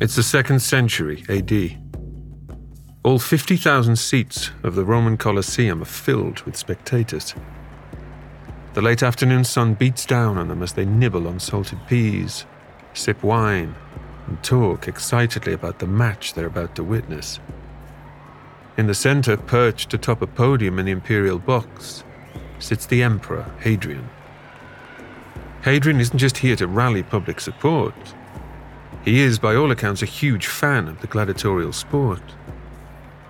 It's the second century AD. All 50,000 seats of the Roman Colosseum are filled with spectators. The late afternoon sun beats down on them as they nibble on salted peas, sip wine, and talk excitedly about the match they're about to witness. In the center, perched atop a podium in the imperial box, sits the Emperor, Hadrian. Hadrian isn't just here to rally public support. He is, by all accounts, a huge fan of the gladiatorial sport.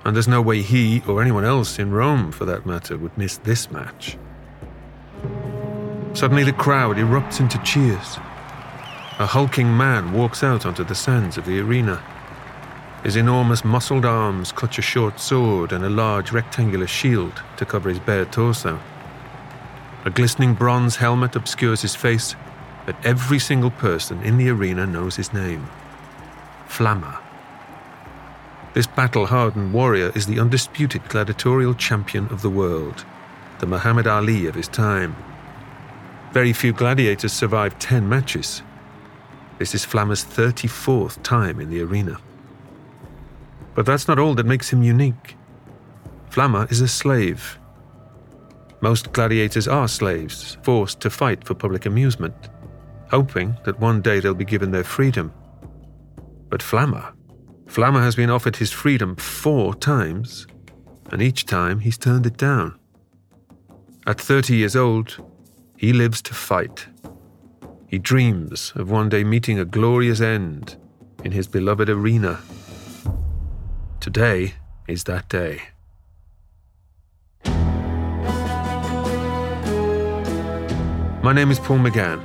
And there's no way he, or anyone else in Rome for that matter, would miss this match. Suddenly, the crowd erupts into cheers. A hulking man walks out onto the sands of the arena. His enormous muscled arms clutch a short sword and a large rectangular shield to cover his bare torso. A glistening bronze helmet obscures his face, but every single person in the arena knows his name Flamma. This battle hardened warrior is the undisputed gladiatorial champion of the world, the Muhammad Ali of his time. Very few gladiators survive 10 matches. This is Flamma's 34th time in the arena. But that's not all that makes him unique. Flamma is a slave. Most gladiators are slaves, forced to fight for public amusement, hoping that one day they'll be given their freedom. But Flamma Flamma has been offered his freedom four times, and each time he's turned it down. At 30 years old, he lives to fight. He dreams of one day meeting a glorious end in his beloved arena. Today is that day. My name is Paul McGann,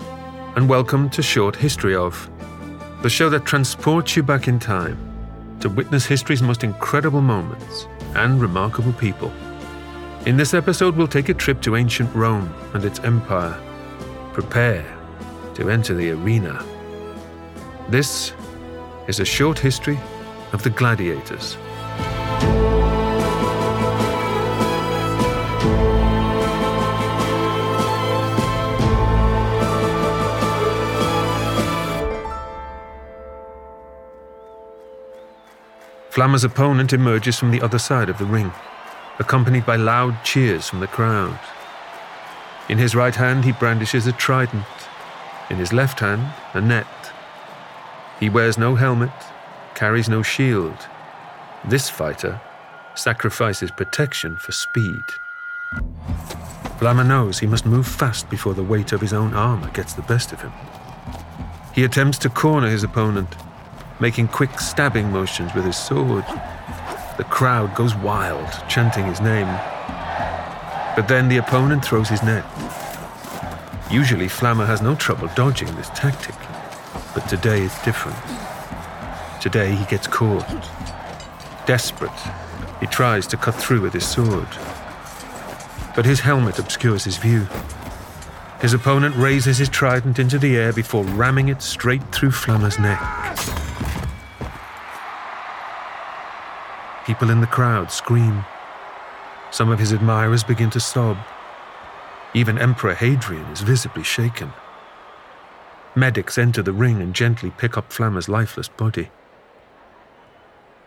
and welcome to Short History of, the show that transports you back in time to witness history's most incredible moments and remarkable people. In this episode, we'll take a trip to ancient Rome and its empire. Prepare to enter the arena. This is a short history of the gladiators. Flamma's opponent emerges from the other side of the ring, accompanied by loud cheers from the crowd. In his right hand, he brandishes a trident, in his left hand, a net. He wears no helmet, carries no shield. This fighter sacrifices protection for speed. Flamma knows he must move fast before the weight of his own armor gets the best of him. He attempts to corner his opponent, making quick stabbing motions with his sword. The crowd goes wild, chanting his name. But then the opponent throws his net. Usually, Flamma has no trouble dodging this tactic, but today it's different. Today he gets caught. Desperate, he tries to cut through with his sword. But his helmet obscures his view. His opponent raises his trident into the air before ramming it straight through Flamma's neck. People in the crowd scream. Some of his admirers begin to sob. Even Emperor Hadrian is visibly shaken. Medics enter the ring and gently pick up Flamma's lifeless body.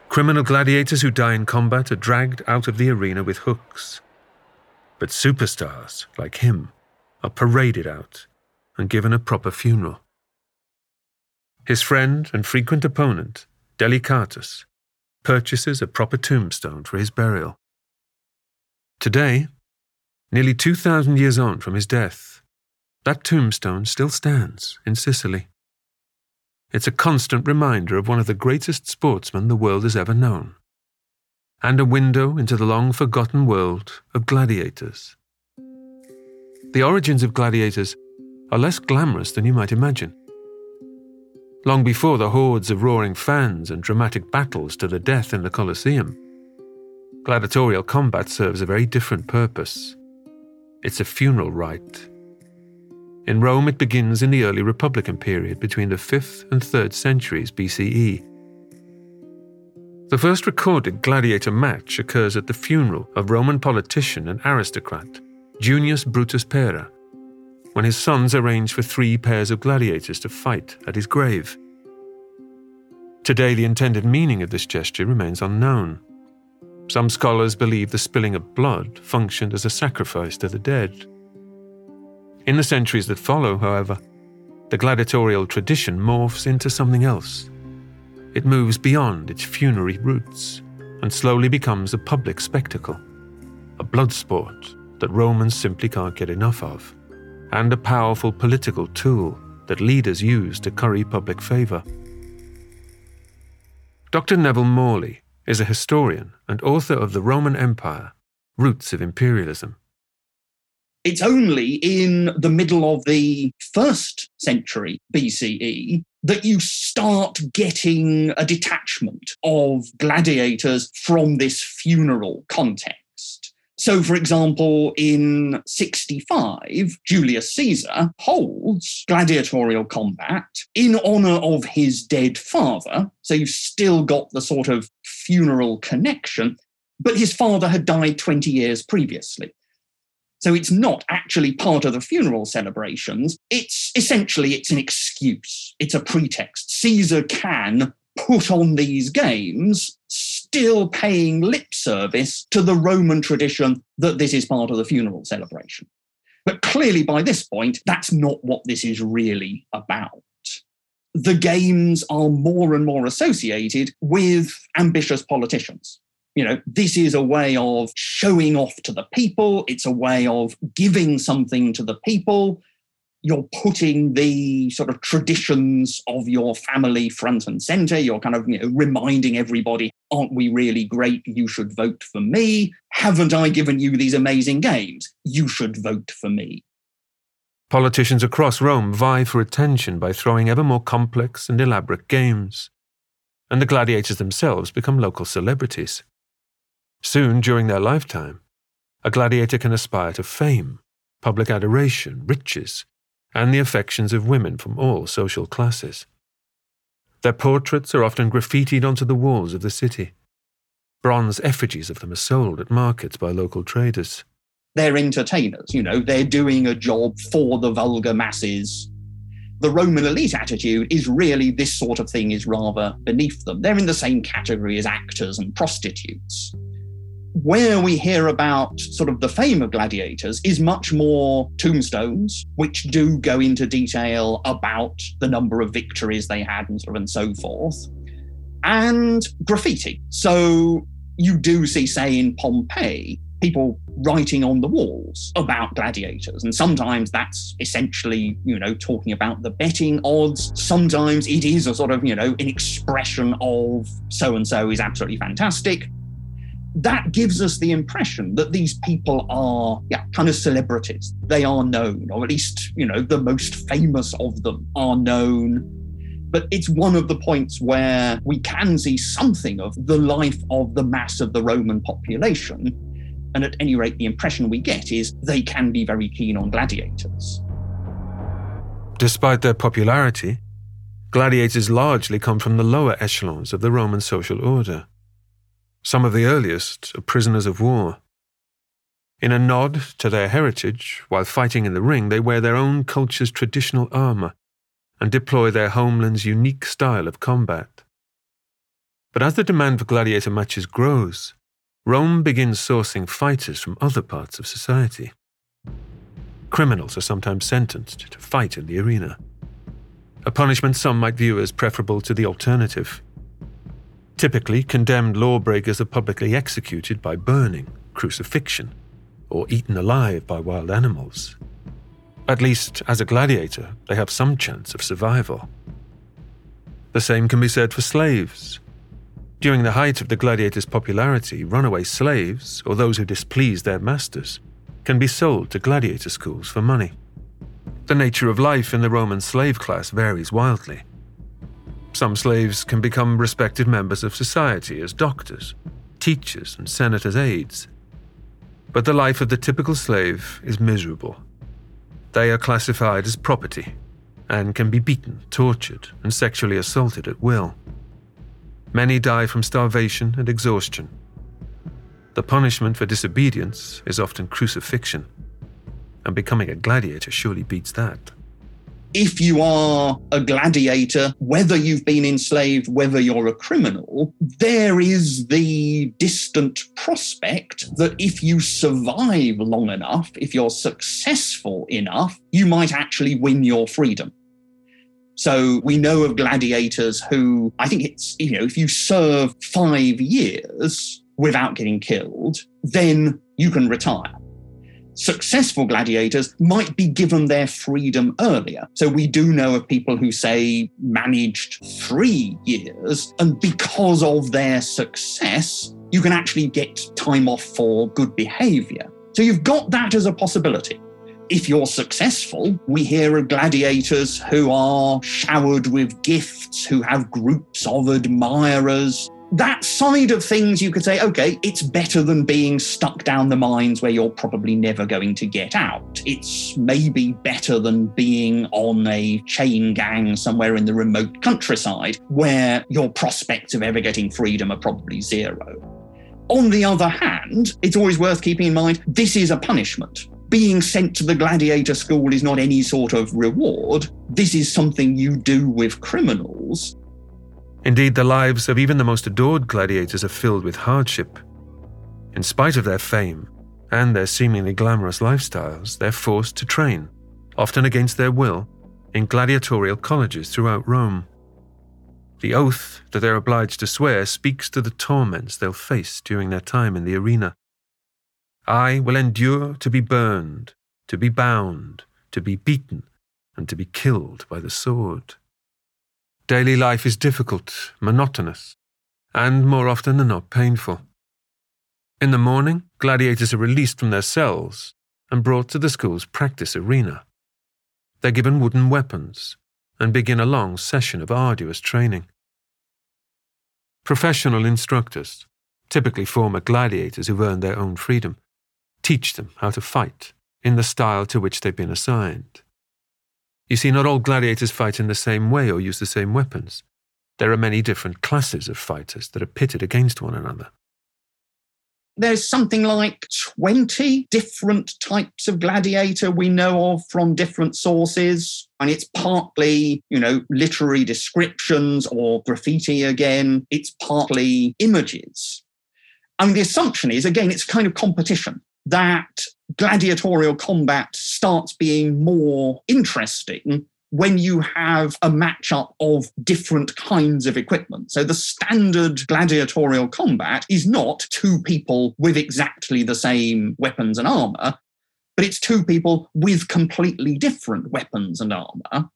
Criminal gladiators who die in combat are dragged out of the arena with hooks. But superstars, like him, are paraded out and given a proper funeral. His friend and frequent opponent, Delicatus, purchases a proper tombstone for his burial. Today, nearly 2,000 years on from his death, that tombstone still stands in Sicily. It's a constant reminder of one of the greatest sportsmen the world has ever known, and a window into the long forgotten world of gladiators. The origins of gladiators are less glamorous than you might imagine. Long before the hordes of roaring fans and dramatic battles to the death in the Colosseum. Gladiatorial combat serves a very different purpose. It's a funeral rite. In Rome, it begins in the early Republican period between the 5th and 3rd centuries BCE. The first recorded gladiator match occurs at the funeral of Roman politician and aristocrat Junius Brutus Pera, when his sons arrange for three pairs of gladiators to fight at his grave. Today, the intended meaning of this gesture remains unknown. Some scholars believe the spilling of blood functioned as a sacrifice to the dead. In the centuries that follow, however, the gladiatorial tradition morphs into something else. It moves beyond its funerary roots and slowly becomes a public spectacle, a blood sport that Romans simply can't get enough of, and a powerful political tool that leaders use to curry public favour. Dr. Neville Morley is a historian and author of The Roman Empire Roots of Imperialism. It's only in the middle of the first century BCE that you start getting a detachment of gladiators from this funeral context. So, for example, in 65, Julius Caesar holds gladiatorial combat in honor of his dead father. So, you've still got the sort of funeral connection, but his father had died 20 years previously. So it's not actually part of the funeral celebrations. It's essentially it's an excuse. It's a pretext. Caesar can put on these games, still paying lip service to the Roman tradition that this is part of the funeral celebration. But clearly, by this point, that's not what this is really about. The games are more and more associated with ambitious politicians you know, this is a way of showing off to the people. It's a way of giving something to the people. You're putting the sort of traditions of your family front and center. You're kind of you know, reminding everybody, aren't we really great? You should vote for me. Haven't I given you these amazing games? You should vote for me. Politicians across Rome vie for attention by throwing ever more complex and elaborate games. And the gladiators themselves become local celebrities. Soon, during their lifetime, a gladiator can aspire to fame, public adoration, riches, and the affections of women from all social classes. Their portraits are often graffitied onto the walls of the city. Bronze effigies of them are sold at markets by local traders. They're entertainers, you know, they're doing a job for the vulgar masses. The Roman elite attitude is really this sort of thing is rather beneath them. They're in the same category as actors and prostitutes where we hear about sort of the fame of gladiators is much more tombstones, which do go into detail about the number of victories they had and sort of and so forth, and graffiti. So you do see, say, in Pompeii, people writing on the walls about gladiators. And sometimes that's essentially, you know, talking about the betting odds. Sometimes it is a sort of, you know, an expression of so and so is absolutely fantastic that gives us the impression that these people are yeah kind of celebrities. They are known or at least you know the most famous of them are known. But it's one of the points where we can see something of the life of the mass of the roman population. And at any rate the impression we get is they can be very keen on gladiators. Despite their popularity gladiators largely come from the lower echelons of the roman social order some of the earliest are prisoners of war. In a nod to their heritage, while fighting in the ring, they wear their own culture's traditional armour and deploy their homeland's unique style of combat. But as the demand for gladiator matches grows, Rome begins sourcing fighters from other parts of society. Criminals are sometimes sentenced to fight in the arena, a punishment some might view as preferable to the alternative Typically, condemned lawbreakers are publicly executed by burning, crucifixion, or eaten alive by wild animals. At least, as a gladiator, they have some chance of survival. The same can be said for slaves. During the height of the gladiators' popularity, runaway slaves, or those who displease their masters, can be sold to gladiator schools for money. The nature of life in the Roman slave class varies wildly. Some slaves can become respected members of society as doctors, teachers, and senators' aides. But the life of the typical slave is miserable. They are classified as property and can be beaten, tortured, and sexually assaulted at will. Many die from starvation and exhaustion. The punishment for disobedience is often crucifixion, and becoming a gladiator surely beats that if you are a gladiator, whether you've been enslaved, whether you're a criminal, there is the distant prospect that if you survive long enough, if you're successful enough, you might actually win your freedom. So we know of gladiators who, I think it's, you know, if you serve five years without getting killed, then you can retire successful gladiators might be given their freedom earlier. So we do know of people who say managed three years, and because of their success, you can actually get time off for good behavior. So you've got that as a possibility. If you're successful, we hear of gladiators who are showered with gifts, who have groups of admirers, that side of things, you could say, okay, it's better than being stuck down the mines where you're probably never going to get out. It's maybe better than being on a chain gang somewhere in the remote countryside where your prospects of ever getting freedom are probably zero. On the other hand, it's always worth keeping in mind this is a punishment. Being sent to the gladiator school is not any sort of reward. This is something you do with criminals Indeed, the lives of even the most adored gladiators are filled with hardship. In spite of their fame and their seemingly glamorous lifestyles, they're forced to train, often against their will, in gladiatorial colleges throughout Rome. The oath that they're obliged to swear speaks to the torments they'll face during their time in the arena. I will endure to be burned, to be bound, to be beaten, and to be killed by the sword. Daily life is difficult, monotonous, and more often than not painful. In the morning, gladiators are released from their cells and brought to the school's practice arena. They're given wooden weapons and begin a long session of arduous training. Professional instructors, typically former gladiators who've earned their own freedom, teach them how to fight in the style to which they've been assigned. You see, not all gladiators fight in the same way or use the same weapons. There are many different classes of fighters that are pitted against one another. There's something like 20 different types of gladiator we know of from different sources. And it's partly, you know, literary descriptions or graffiti again. It's partly images. Mean, the assumption is, again, it's kind of competition that gladiatorial combat starts being more interesting when you have a matchup of different kinds of equipment. So the standard gladiatorial combat is not two people with exactly the same weapons and armor, but it's two people with completely different weapons and armor.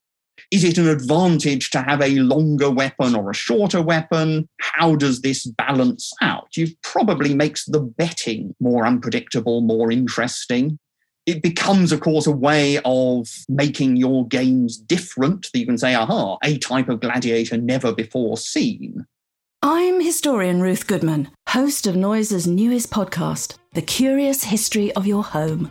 Is it an advantage to have a longer weapon or a shorter weapon? How does this balance out? It probably makes the betting more unpredictable, more interesting. It becomes, of course, a way of making your games different. That you can say, aha, a type of gladiator never before seen. I'm historian Ruth Goodman, host of Noiser's newest podcast, The Curious History of Your Home.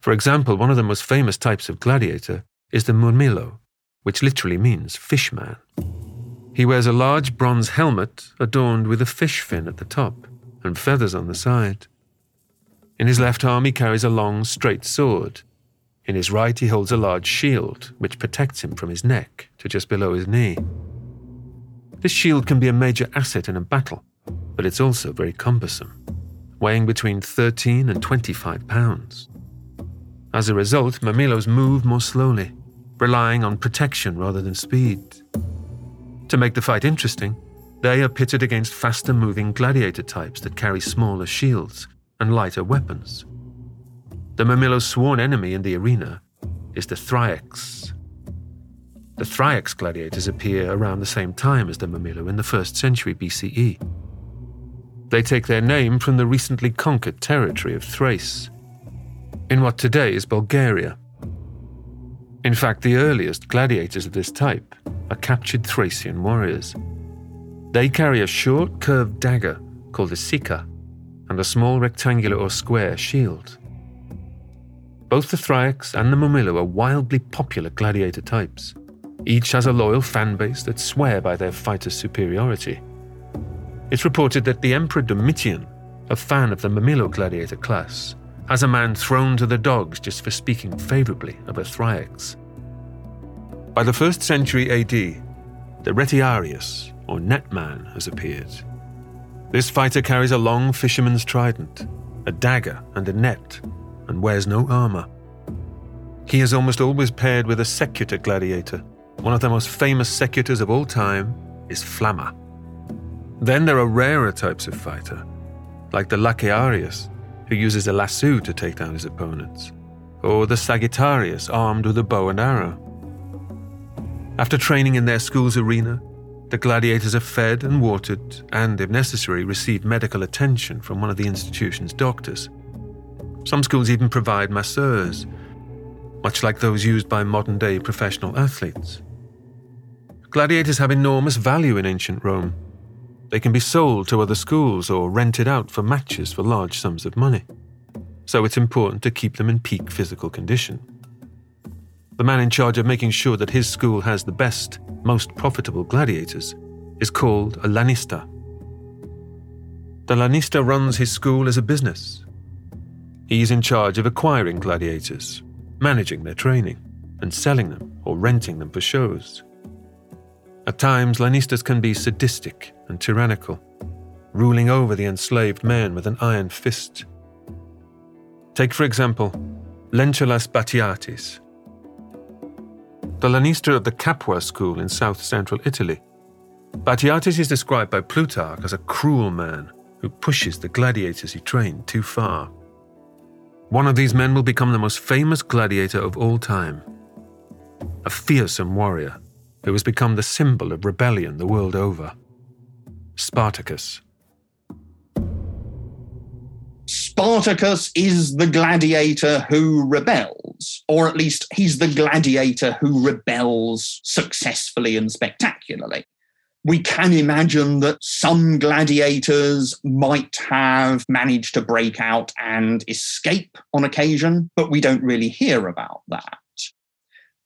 For example, one of the most famous types of gladiator is the murmillo, which literally means fishman. He wears a large bronze helmet adorned with a fish fin at the top and feathers on the side. In his left arm, he carries a long, straight sword. In his right, he holds a large shield, which protects him from his neck to just below his knee. This shield can be a major asset in a battle, but it's also very cumbersome, weighing between 13 and 25 pounds. As a result, Murmillos move more slowly, relying on protection rather than speed. To make the fight interesting, they are pitted against faster moving gladiator types that carry smaller shields and lighter weapons. The Murmillo's sworn enemy in the arena is the Thraex. The Thraex gladiators appear around the same time as the Murmillo in the 1st century BCE. They take their name from the recently conquered territory of Thrace, in what today is Bulgaria. In fact, the earliest gladiators of this type are captured Thracian warriors. They carry a short, curved dagger called a sica and a small rectangular or square shield. Both the Thraex and the Murmillo are wildly popular gladiator types. Each has a loyal fan base that swear by their fighter's superiority. It's reported that the Emperor Domitian, a fan of the Murmillo gladiator class, has a man thrown to the dogs just for speaking favourably of a Thraex. By the 1st century AD, the Retiarius, or Netman, has appeared. This fighter carries a long fisherman's trident, a dagger, and a net, and wears no armour. He is almost always paired with a secutor gladiator. One of the most famous secutors of all time is Flamma. Then there are rarer types of fighter, like the Laquearius, who uses a lasso to take down his opponents, or the Sagittarius armed with a bow and arrow. After training in their school's arena, the gladiators are fed and watered, and, if necessary, receive medical attention from one of the institution's doctors. Some schools even provide masseurs, much like those used by modern day professional athletes. Gladiators have enormous value in ancient Rome, they can be sold to other schools or rented out for matches for large sums of money. So it's important to keep them in peak physical condition. The man in charge of making sure that his school has the best, most profitable gladiators is called a lanista. The lanista runs his school as a business. He is in charge of acquiring gladiators, managing their training, and selling them or renting them for shows. At times, Lanistas can be sadistic and tyrannical, ruling over the enslaved men with an iron fist. Take, for example, Lentulus Batiatus, the Lanista of the Capua school in south central Italy. Batiatus is described by Plutarch as a cruel man who pushes the gladiators he trained too far. One of these men will become the most famous gladiator of all time, a fearsome warrior who has become the symbol of rebellion the world over. Spartacus. Spartacus is the gladiator who rebels, or at least he's the gladiator who rebels successfully and spectacularly. We can imagine that some gladiators might have managed to break out and escape on occasion, but we don't really hear about that.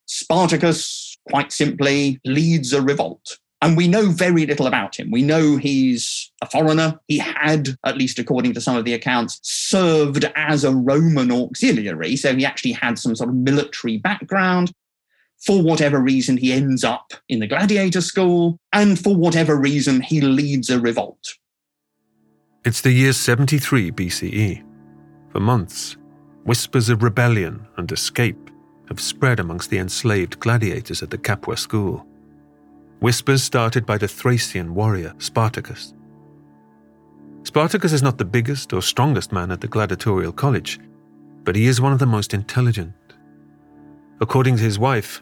Spartacus, quite simply, leads a revolt. And we know very little about him. We know he's a foreigner. He had, at least according to some of the accounts, served as a Roman auxiliary. So he actually had some sort of military background. For whatever reason, he ends up in the gladiator school. And for whatever reason, he leads a revolt. It's the year 73 BCE. For months, whispers of rebellion and escape have spread amongst the enslaved gladiators at the Capua school. Whispers started by the Thracian warrior Spartacus. Spartacus is not the biggest or strongest man at the gladiatorial college, but he is one of the most intelligent. According to his wife,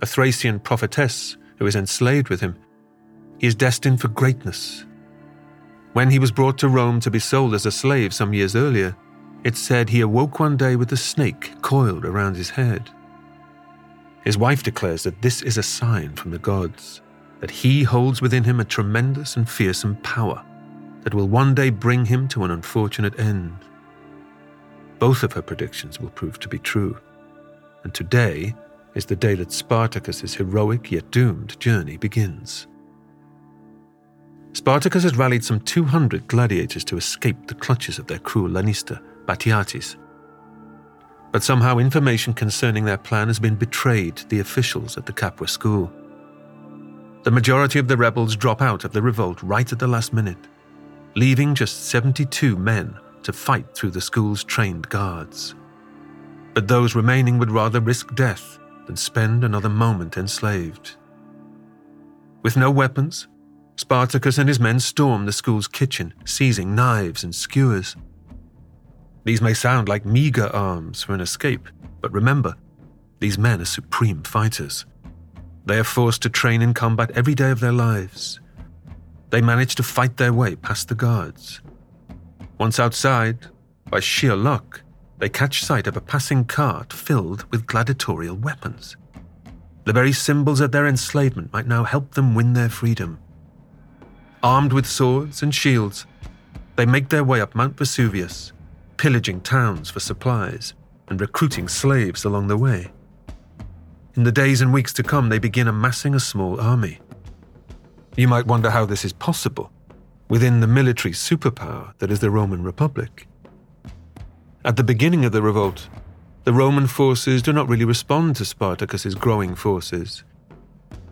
a Thracian prophetess who is enslaved with him, he is destined for greatness. When he was brought to Rome to be sold as a slave some years earlier, it said he awoke one day with a snake coiled around his head. His wife declares that this is a sign from the gods, that he holds within him a tremendous and fearsome power that will one day bring him to an unfortunate end. Both of her predictions will prove to be true, and today is the day that Spartacus's heroic yet doomed journey begins. Spartacus has rallied some 200 gladiators to escape the clutches of their cruel Lanista, Batiatus. But somehow information concerning their plan has been betrayed to the officials at the Capua school. The majority of the rebels drop out of the revolt right at the last minute, leaving just 72 men to fight through the school's trained guards. But those remaining would rather risk death than spend another moment enslaved. With no weapons, Spartacus and his men storm the school's kitchen, seizing knives and skewers. These may sound like meager arms for an escape, but remember, these men are supreme fighters. They are forced to train in combat every day of their lives. They manage to fight their way past the guards. Once outside, by sheer luck, they catch sight of a passing cart filled with gladiatorial weapons. The very symbols of their enslavement might now help them win their freedom. Armed with swords and shields, they make their way up Mount Vesuvius, pillaging towns for supplies and recruiting slaves along the way. In the days and weeks to come, they begin amassing a small army. You might wonder how this is possible within the military superpower that is the Roman Republic. At the beginning of the revolt, the Roman forces do not really respond to Spartacus's growing forces.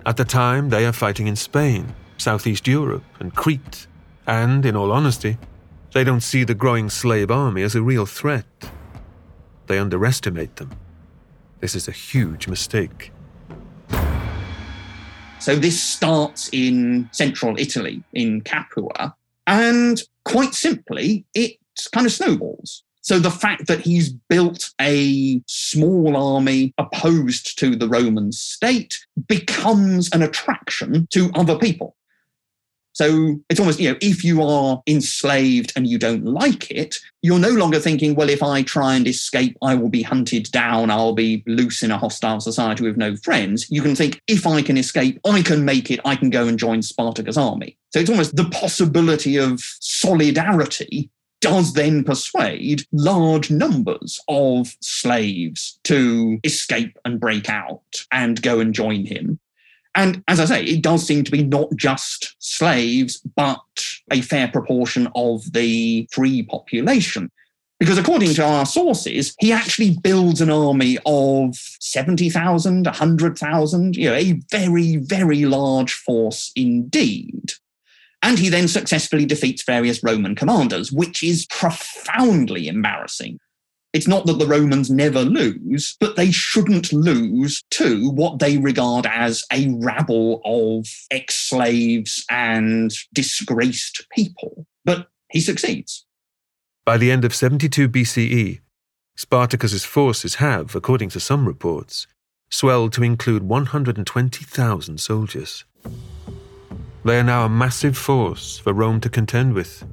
At the time, they are fighting in Spain, Southeast Europe, and Crete, and, in all honesty, they don't see the growing slave army as a real threat. They underestimate them. This is a huge mistake. So this starts in central Italy, in Capua, and quite simply, it kind of snowballs. So the fact that he's built a small army opposed to the Roman state becomes an attraction to other people. So it's almost, you know, if you are enslaved and you don't like it, you're no longer thinking, well, if I try and escape, I will be hunted down, I'll be loose in a hostile society with no friends. You can think, if I can escape, I can make it, I can go and join Spartacus' army. So it's almost the possibility of solidarity does then persuade large numbers of slaves to escape and break out and go and join him. And as I say, it does seem to be not just slaves, but a fair proportion of the free population. Because according to our sources, he actually builds an army of 70,000, 100,000, you know, a very, very large force indeed. And he then successfully defeats various Roman commanders, which is profoundly embarrassing. It's not that the Romans never lose, but they shouldn't lose to what they regard as a rabble of ex slaves and disgraced people. But he succeeds. By the end of 72 BCE, Spartacus's forces have, according to some reports, swelled to include 120,000 soldiers. They are now a massive force for Rome to contend with.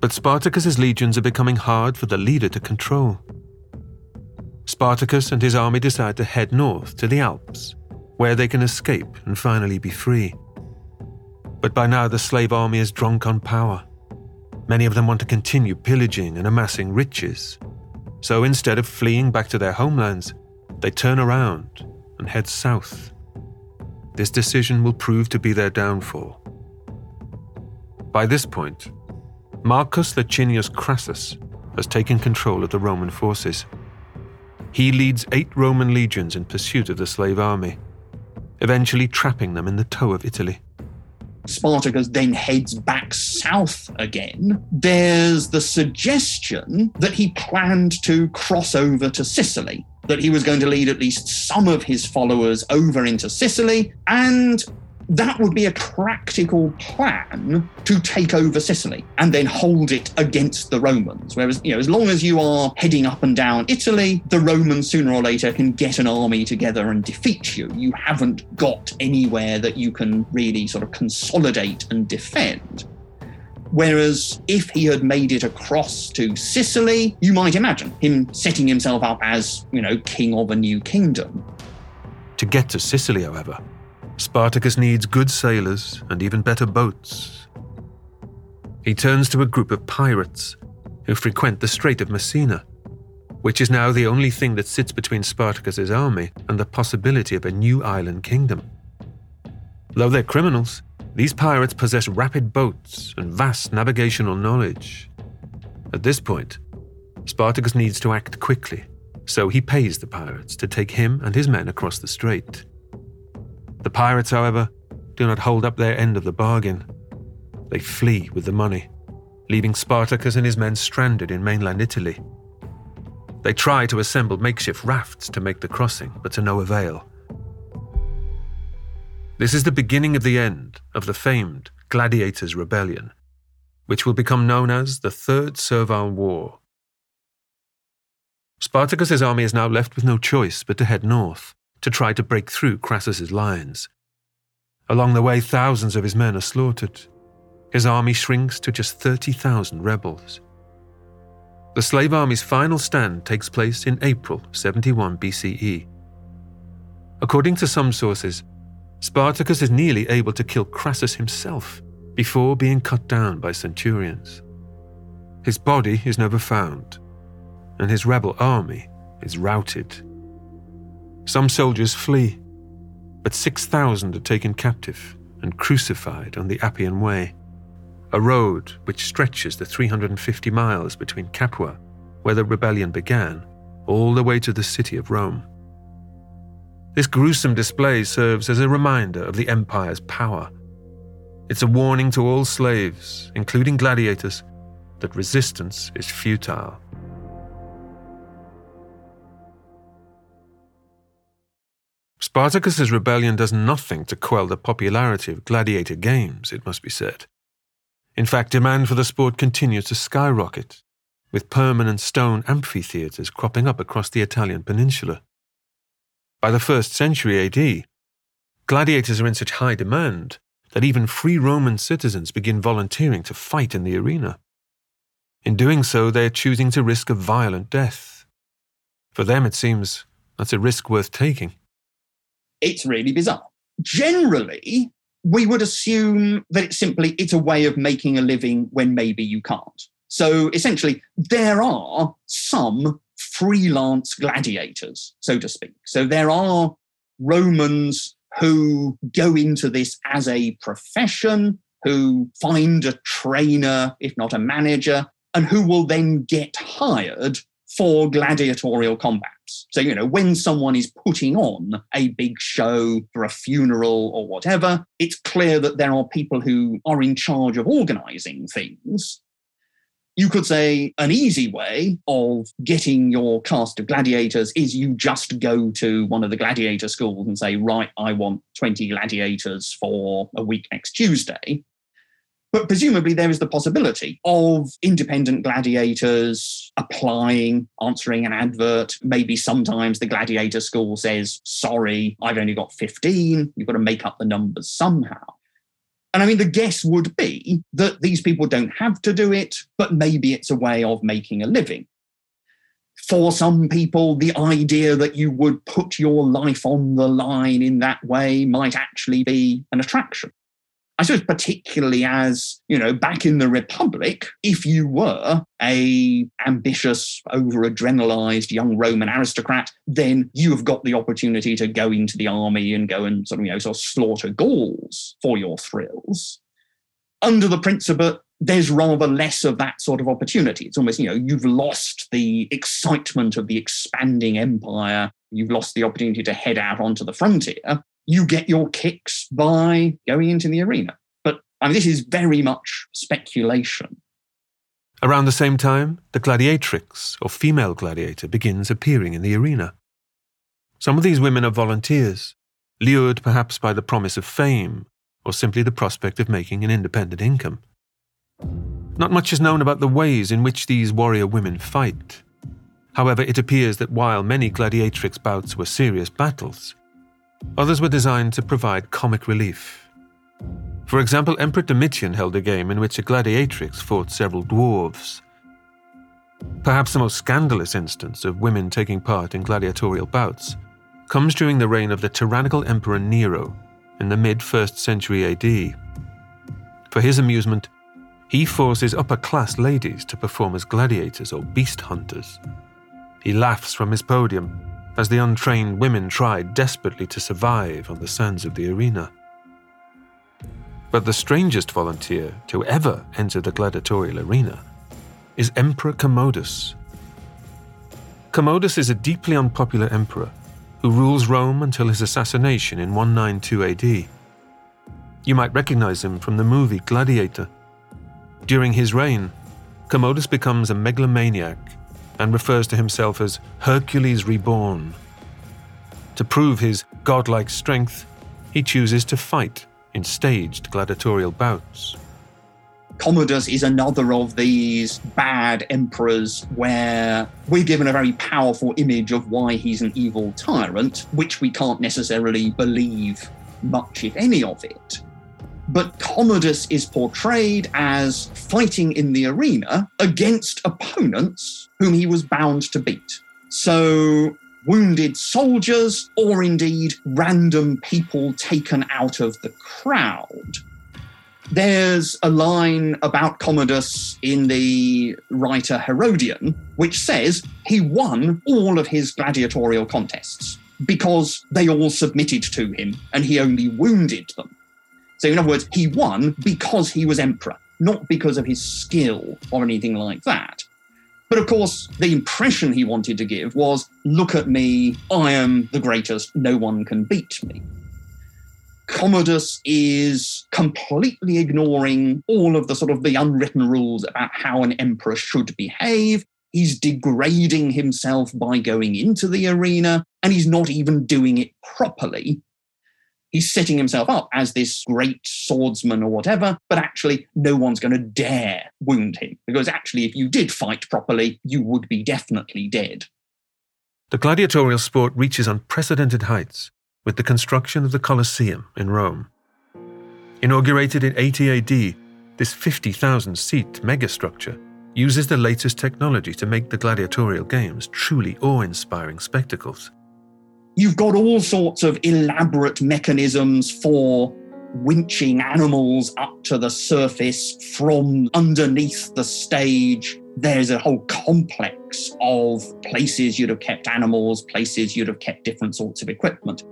But Spartacus's legions are becoming hard for the leader to control. Spartacus and his army decide to head north to the Alps, where they can escape and finally be free. But by now, the slave army is drunk on power. Many of them want to continue pillaging and amassing riches. So instead of fleeing back to their homelands, they turn around and head south. This decision will prove to be their downfall. By this point, Marcus Licinius Crassus has taken control of the Roman forces. He leads eight Roman legions in pursuit of the slave army, eventually trapping them in the toe of Italy. Spartacus then heads back south again, there's the suggestion that he planned to cross over to Sicily that he was going to lead at least some of his followers over into Sicily, and that would be a practical plan to take over Sicily and then hold it against the Romans. Whereas, you know, as long as you are heading up and down Italy, the Romans sooner or later can get an army together and defeat you. You haven't got anywhere that you can really sort of consolidate and defend. Whereas if he had made it across to Sicily, you might imagine him setting himself up as, you know, king of a new kingdom. To get to Sicily, however, Spartacus needs good sailors and even better boats. He turns to a group of pirates who frequent the Strait of Messina, which is now the only thing that sits between Spartacus's army and the possibility of a new island kingdom. Though they're criminals, these pirates possess rapid boats and vast navigational knowledge. At this point, Spartacus needs to act quickly, so he pays the pirates to take him and his men across the strait. The pirates, however, do not hold up their end of the bargain. They flee with the money, leaving Spartacus and his men stranded in mainland Italy. They try to assemble makeshift rafts to make the crossing, but to no avail. This is the beginning of the end of the famed Gladiators' Rebellion, which will become known as the Third Servile War. Spartacus's army is now left with no choice but to head north to try to break through Crassus's lines. Along the way, thousands of his men are slaughtered. His army shrinks to just 30,000 rebels. The slave army's final stand takes place in April 71 BCE. According to some sources, Spartacus is nearly able to kill Crassus himself before being cut down by centurions. His body is never found, and his rebel army is routed. Some soldiers flee, but 6,000 are taken captive and crucified on the Appian Way a road which stretches the 350 miles between Capua, where the rebellion began, all the way to the city of Rome. This gruesome display serves as a reminder of the empire's power. It's a warning to all slaves, including gladiators, that resistance is futile. Spartacus's rebellion does nothing to quell the popularity of gladiator games, it must be said. In fact, demand for the sport continues to skyrocket, with permanent stone amphitheatres cropping up across the Italian peninsula. By the first century AD, gladiators are in such high demand that even free Roman citizens begin volunteering to fight in the arena. In doing so, they are choosing to risk a violent death. For them, it seems that's a risk worth taking. It's really bizarre. Generally, we would assume that it's simply it's a way of making a living when maybe you can't. So essentially, there are some freelance gladiators, so to speak. So there are Romans who go into this as a profession, who find a trainer, if not a manager, and who will then get hired for gladiatorial combats. So, you know, when someone is putting on a big show for a funeral or whatever, it's clear that there are people who are in charge of organizing things. You could say an easy way of getting your cast of gladiators is you just go to one of the gladiator schools and say, right, I want 20 gladiators for a week next Tuesday. But presumably, there is the possibility of independent gladiators applying, answering an advert. Maybe sometimes the gladiator school says, Sorry, I've only got 15. You've got to make up the numbers somehow. And I mean, the guess would be that these people don't have to do it, but maybe it's a way of making a living. For some people, the idea that you would put your life on the line in that way might actually be an attraction. I suppose particularly as, you know, back in the Republic, if you were a ambitious, over adrenalized young Roman aristocrat, then you have got the opportunity to go into the army and go and sort of, you know, sort of slaughter Gauls for your thrills. Under the Principate, there's rather less of that sort of opportunity. It's almost, you know, you've lost the excitement of the expanding empire. You've lost the opportunity to head out onto the frontier you get your kicks by going into the arena. But I mean, this is very much speculation. Around the same time, the gladiatrix, or female gladiator, begins appearing in the arena. Some of these women are volunteers, lured perhaps by the promise of fame or simply the prospect of making an independent income. Not much is known about the ways in which these warrior women fight. However, it appears that while many gladiatrix bouts were serious battles, Others were designed to provide comic relief. For example, Emperor Domitian held a game in which a gladiatrix fought several dwarves. Perhaps the most scandalous instance of women taking part in gladiatorial bouts comes during the reign of the tyrannical Emperor Nero in the mid 1st century AD. For his amusement, he forces upper class ladies to perform as gladiators or beast hunters. He laughs from his podium as the untrained women tried desperately to survive on the sands of the arena. But the strangest volunteer to ever enter the gladiatorial arena is Emperor Commodus, Commodus is a deeply unpopular emperor who rules Rome until his assassination in 192 AD. You might recognize him from the movie Gladiator. During his reign, Commodus becomes a megalomaniac and refers to himself as Hercules reborn. To prove his godlike strength, he chooses to fight in staged gladiatorial bouts. Commodus is another of these bad emperors where we're given a very powerful image of why he's an evil tyrant, which we can't necessarily believe much, if any, of it. But Commodus is portrayed as fighting in the arena against opponents whom he was bound to beat. So, wounded soldiers, or indeed random people taken out of the crowd there's a line about Commodus in the writer Herodian, which says he won all of his gladiatorial contests because they all submitted to him and he only wounded them. So, in other words, he won because he was emperor, not because of his skill or anything like that. But of course, the impression he wanted to give was look at me, I am the greatest, no one can beat me. Commodus is completely ignoring all of the sort of the unwritten rules about how an emperor should behave. He's degrading himself by going into the arena, and he's not even doing it properly. He's setting himself up as this great swordsman or whatever, but actually, no one's going to dare wound him because actually, if you did fight properly, you would be definitely dead. The gladiatorial sport reaches unprecedented heights with the construction of the Colosseum in Rome. Inaugurated in 80 AD, this 50,000 seat megastructure uses the latest technology to make the gladiatorial games truly awe inspiring spectacles. You've got all sorts of elaborate mechanisms for winching animals up to the surface from underneath the stage. There's a whole complex of places you'd have kept animals, places you'd have kept different sorts of equipment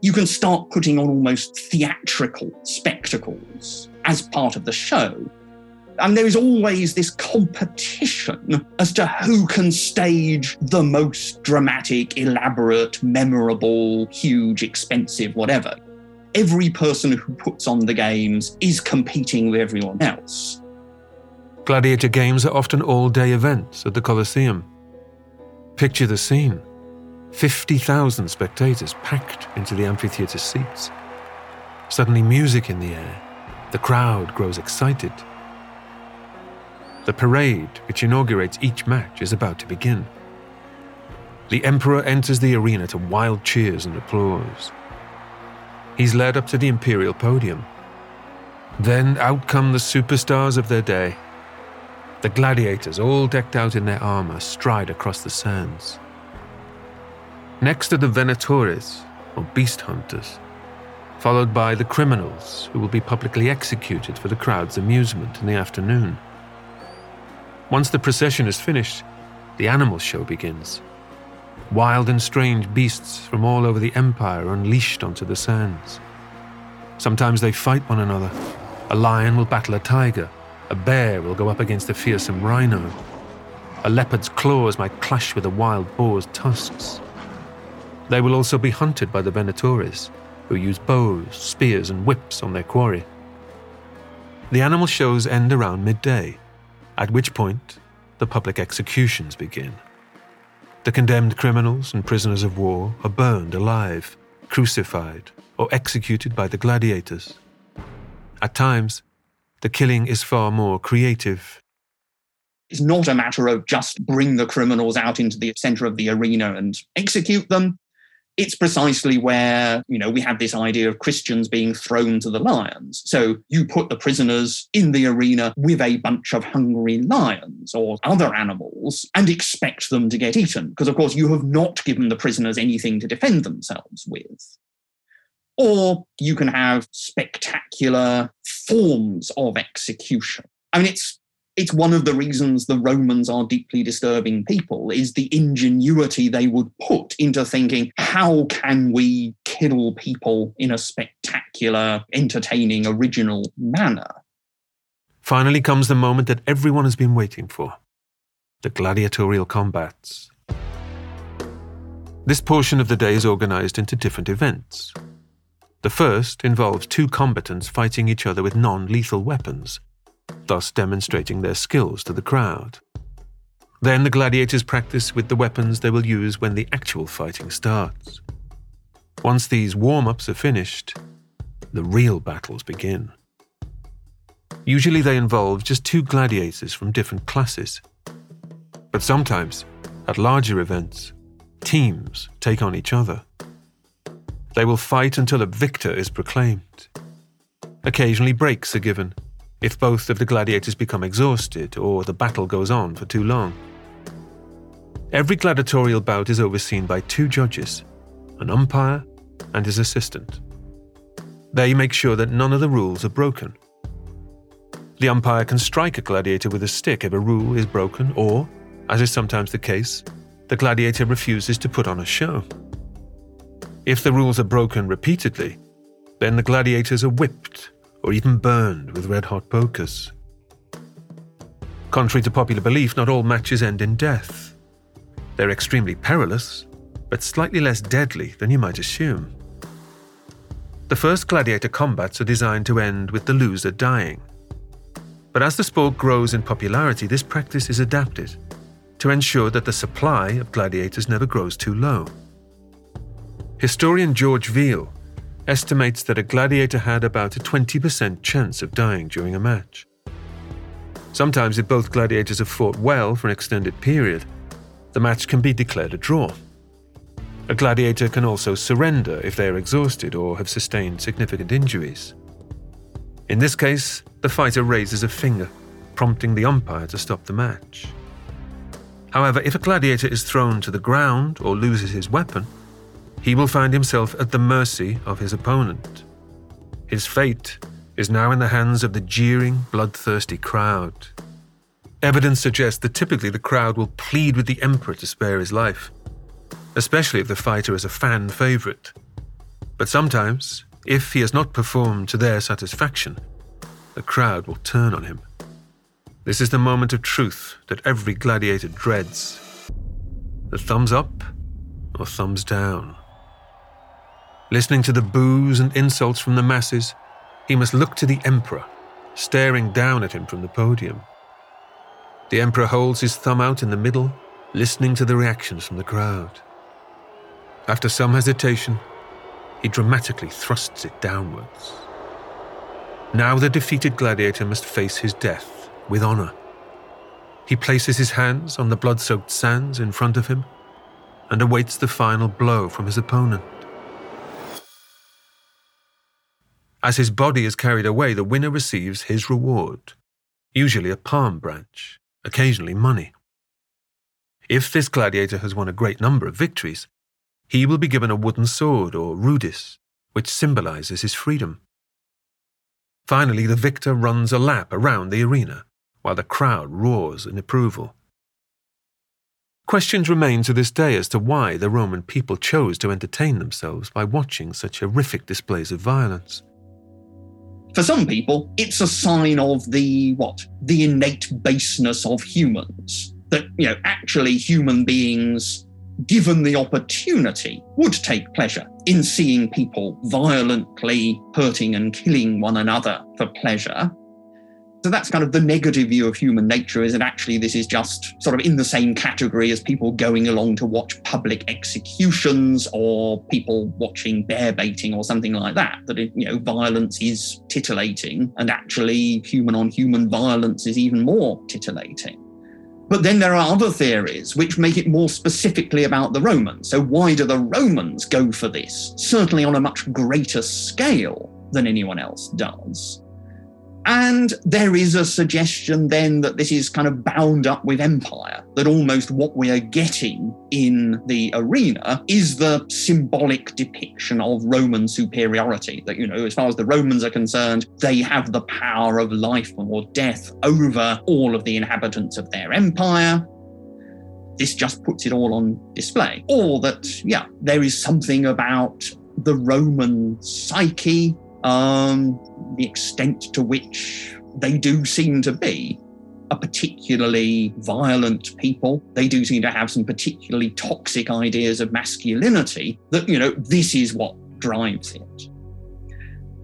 you can start putting on almost theatrical spectacles as part of the show. And there is always this competition as to who can stage the most dramatic, elaborate, memorable, huge, expensive, whatever. Every person who puts on the games is competing with everyone else. Gladiator games are often all day events at the Colosseum. Picture the scene 50,000 spectators packed into the amphitheatre seats. Suddenly, music in the air. The crowd grows excited. The parade, which inaugurates each match, is about to begin. The Emperor enters the arena to wild cheers and applause. He's led up to the imperial podium. Then out come the superstars of their day. The gladiators, all decked out in their armor, stride across the sands. Next are the Venatores, or beast hunters, followed by the criminals, who will be publicly executed for the crowd's amusement in the afternoon. Once the procession is finished, the animal show begins. Wild and strange beasts from all over the empire are unleashed onto the sands. Sometimes they fight one another. A lion will battle a tiger, a bear will go up against a fearsome rhino. A leopard's claws might clash with a wild boar's tusks. They will also be hunted by the Venatores, who use bows, spears, and whips on their quarry. The animal shows end around midday, at which point the public executions begin. The condemned criminals and prisoners of war are burned alive, crucified, or executed by the gladiators. At times, the killing is far more creative. It's not a matter of just bring the criminals out into the center of the arena and execute them it's precisely where you know we have this idea of christians being thrown to the lions. So you put the prisoners in the arena with a bunch of hungry lions or other animals and expect them to get eaten because of course you have not given the prisoners anything to defend themselves with. Or you can have spectacular forms of execution. I mean it's it's one of the reasons the Romans are deeply disturbing people is the ingenuity they would put into thinking, how can we kill people in a spectacular, entertaining, original manner? Finally comes the moment that everyone has been waiting for the gladiatorial combats. This portion of the day is organized into different events. The first involves two combatants fighting each other with non lethal weapons, thus demonstrating their skills to the crowd. Then the gladiators practice with the weapons they will use when the actual fighting starts. Once these warm ups are finished, the real battles begin. Usually they involve just two gladiators from different classes. But sometimes, at larger events, teams take on each other. They will fight until a victor is proclaimed. Occasionally, breaks are given if both of the gladiators become exhausted or the battle goes on for too long. Every gladiatorial bout is overseen by two judges, an umpire and his assistant. They make sure that none of the rules are broken. The umpire can strike a gladiator with a stick if a rule is broken, or, as is sometimes the case, the gladiator refuses to put on a show. If the rules are broken repeatedly, then the gladiators are whipped or even burned with red hot pokers. Contrary to popular belief, not all matches end in death. They're extremely perilous, but slightly less deadly than you might assume. The first gladiator combats are designed to end with the loser dying. But as the sport grows in popularity, this practice is adapted to ensure that the supply of gladiators never grows too low. Historian George Ville estimates that a gladiator had about a 20% chance of dying during a match. Sometimes, if both gladiators have fought well for an extended period, the match can be declared a draw. A gladiator can also surrender if they are exhausted or have sustained significant injuries. In this case, the fighter raises a finger, prompting the umpire to stop the match. However, if a gladiator is thrown to the ground or loses his weapon, he will find himself at the mercy of his opponent. His fate is now in the hands of the jeering, bloodthirsty crowd. Evidence suggests that typically the crowd will plead with the emperor to spare his life, especially if the fighter is a fan favorite. But sometimes, if he has not performed to their satisfaction, the crowd will turn on him. This is the moment of truth that every gladiator dreads the thumbs up or thumbs down. Listening to the boos and insults from the masses, he must look to the emperor, staring down at him from the podium. The Emperor holds his thumb out in the middle, listening to the reactions from the crowd. After some hesitation, he dramatically thrusts it downwards. Now the defeated gladiator must face his death with honour. He places his hands on the blood soaked sands in front of him and awaits the final blow from his opponent. As his body is carried away, the winner receives his reward, usually a palm branch occasionally money. If this gladiator has won a great number of victories, he will be given a wooden sword or rudis, which symbolizes his freedom. Finally, the victor runs a lap around the arena while the crowd roars in approval. Questions remain to this day as to why the Roman people chose to entertain themselves by watching such horrific displays of violence. For some people, it's a sign of the what? The innate baseness of humans. That, you know, actually human beings, given the opportunity, would take pleasure in seeing people violently hurting and killing one another for pleasure. So that's kind of the negative view of human nature is that actually this is just sort of in the same category as people going along to watch public executions or people watching bear baiting or something like that. That, you know, violence is titillating and actually human on human violence is even more titillating. But then there are other theories which make it more specifically about the Romans. So, why do the Romans go for this? Certainly on a much greater scale than anyone else does. And there is a suggestion then that this is kind of bound up with empire, that almost what we are getting in the arena is the symbolic depiction of Roman superiority. That, you know, as far as the Romans are concerned, they have the power of life or death over all of the inhabitants of their empire. This just puts it all on display. Or that, yeah, there is something about the Roman psyche um, the extent to which they do seem to be a particularly violent people. They do seem to have some particularly toxic ideas of masculinity that, you know, this is what drives it.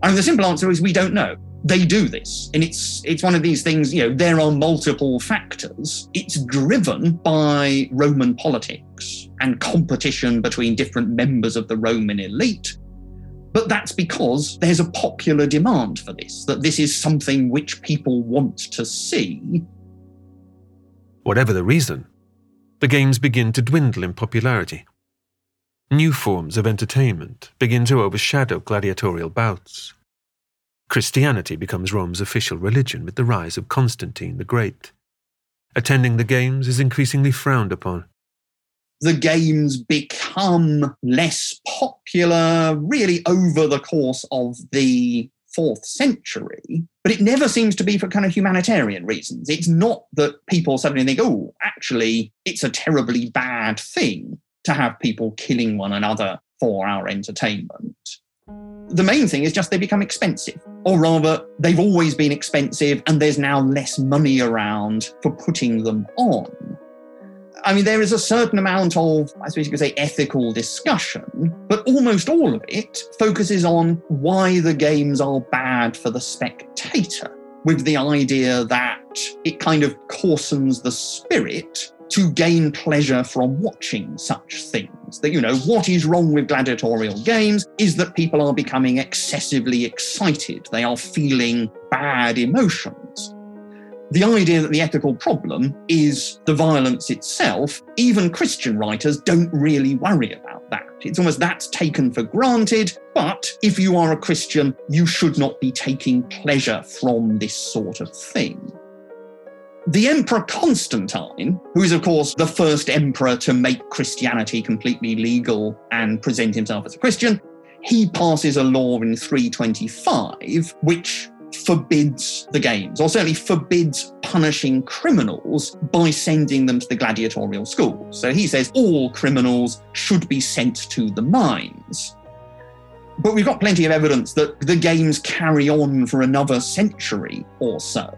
And the simple answer is we don't know they do this and it's it's one of these things you know there are multiple factors it's driven by roman politics and competition between different members of the roman elite but that's because there's a popular demand for this that this is something which people want to see whatever the reason the games begin to dwindle in popularity new forms of entertainment begin to overshadow gladiatorial bouts Christianity becomes Rome's official religion with the rise of Constantine the Great. Attending the Games is increasingly frowned upon. The Games become less popular really over the course of the fourth century, but it never seems to be for kind of humanitarian reasons. It's not that people suddenly think, oh, actually, it's a terribly bad thing to have people killing one another for our entertainment the main thing is just they become expensive. Or rather, they've always been expensive and there's now less money around for putting them on. I mean, there is a certain amount of, I suppose you could say, ethical discussion, but almost all of it focuses on why the games are bad for the spectator, with the idea that it kind of coarsens the spirit to gain pleasure from watching such things. That, you know, what is wrong with gladiatorial games is that people are becoming excessively excited. They are feeling bad emotions. The idea that the ethical problem is the violence itself, even Christian writers don't really worry about that. It's almost that's taken for granted, but if you are a Christian, you should not be taking pleasure from this sort of thing. The Emperor Constantine, who is, of course, the first emperor to make Christianity completely legal and present himself as a Christian, he passes a law in 325 which forbids the games, or certainly forbids punishing criminals by sending them to the gladiatorial schools. So he says all criminals should be sent to the mines. But we've got plenty of evidence that the games carry on for another century or so.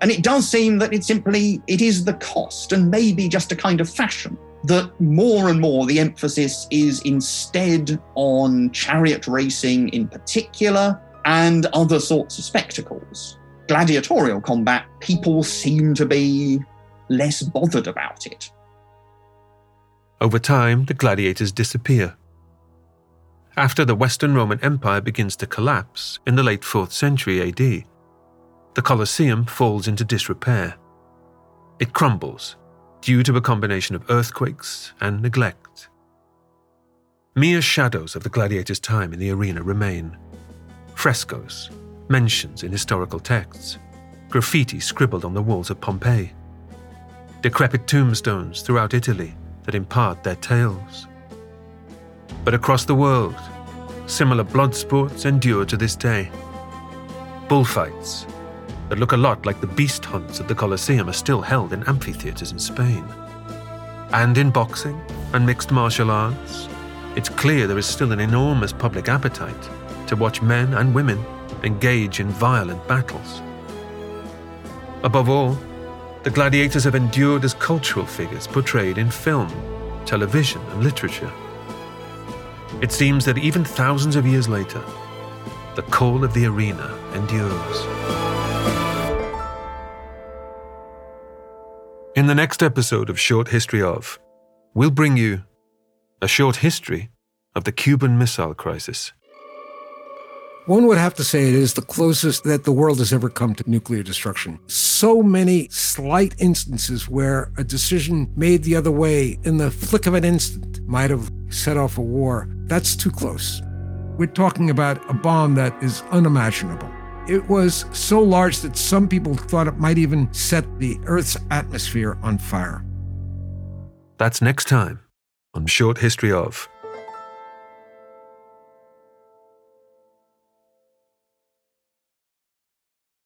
And it does seem that it simply it is the cost and maybe just a kind of fashion that more and more the emphasis is instead on chariot racing in particular and other sorts of spectacles. Gladiatorial combat, people seem to be less bothered about it. Over time, the gladiators disappear. After the Western Roman Empire begins to collapse in the late 4th century AD, the Colosseum falls into disrepair. It crumbles due to a combination of earthquakes and neglect. Mere shadows of the gladiators' time in the arena remain frescoes, mentions in historical texts, graffiti scribbled on the walls of Pompeii, decrepit tombstones throughout Italy that impart their tales. But across the world, similar blood sports endure to this day. Bullfights, that look a lot like the beast hunts at the Colosseum are still held in amphitheatres in Spain. And in boxing and mixed martial arts, it's clear there is still an enormous public appetite to watch men and women engage in violent battles. Above all, the gladiators have endured as cultural figures portrayed in film, television, and literature. It seems that even thousands of years later, the call of the arena endures. In the next episode of Short History of, we'll bring you a short history of the Cuban Missile Crisis. One would have to say it is the closest that the world has ever come to nuclear destruction. So many slight instances where a decision made the other way in the flick of an instant might have set off a war. That's too close. We're talking about a bomb that is unimaginable. It was so large that some people thought it might even set the Earth's atmosphere on fire. That's next time on Short History of.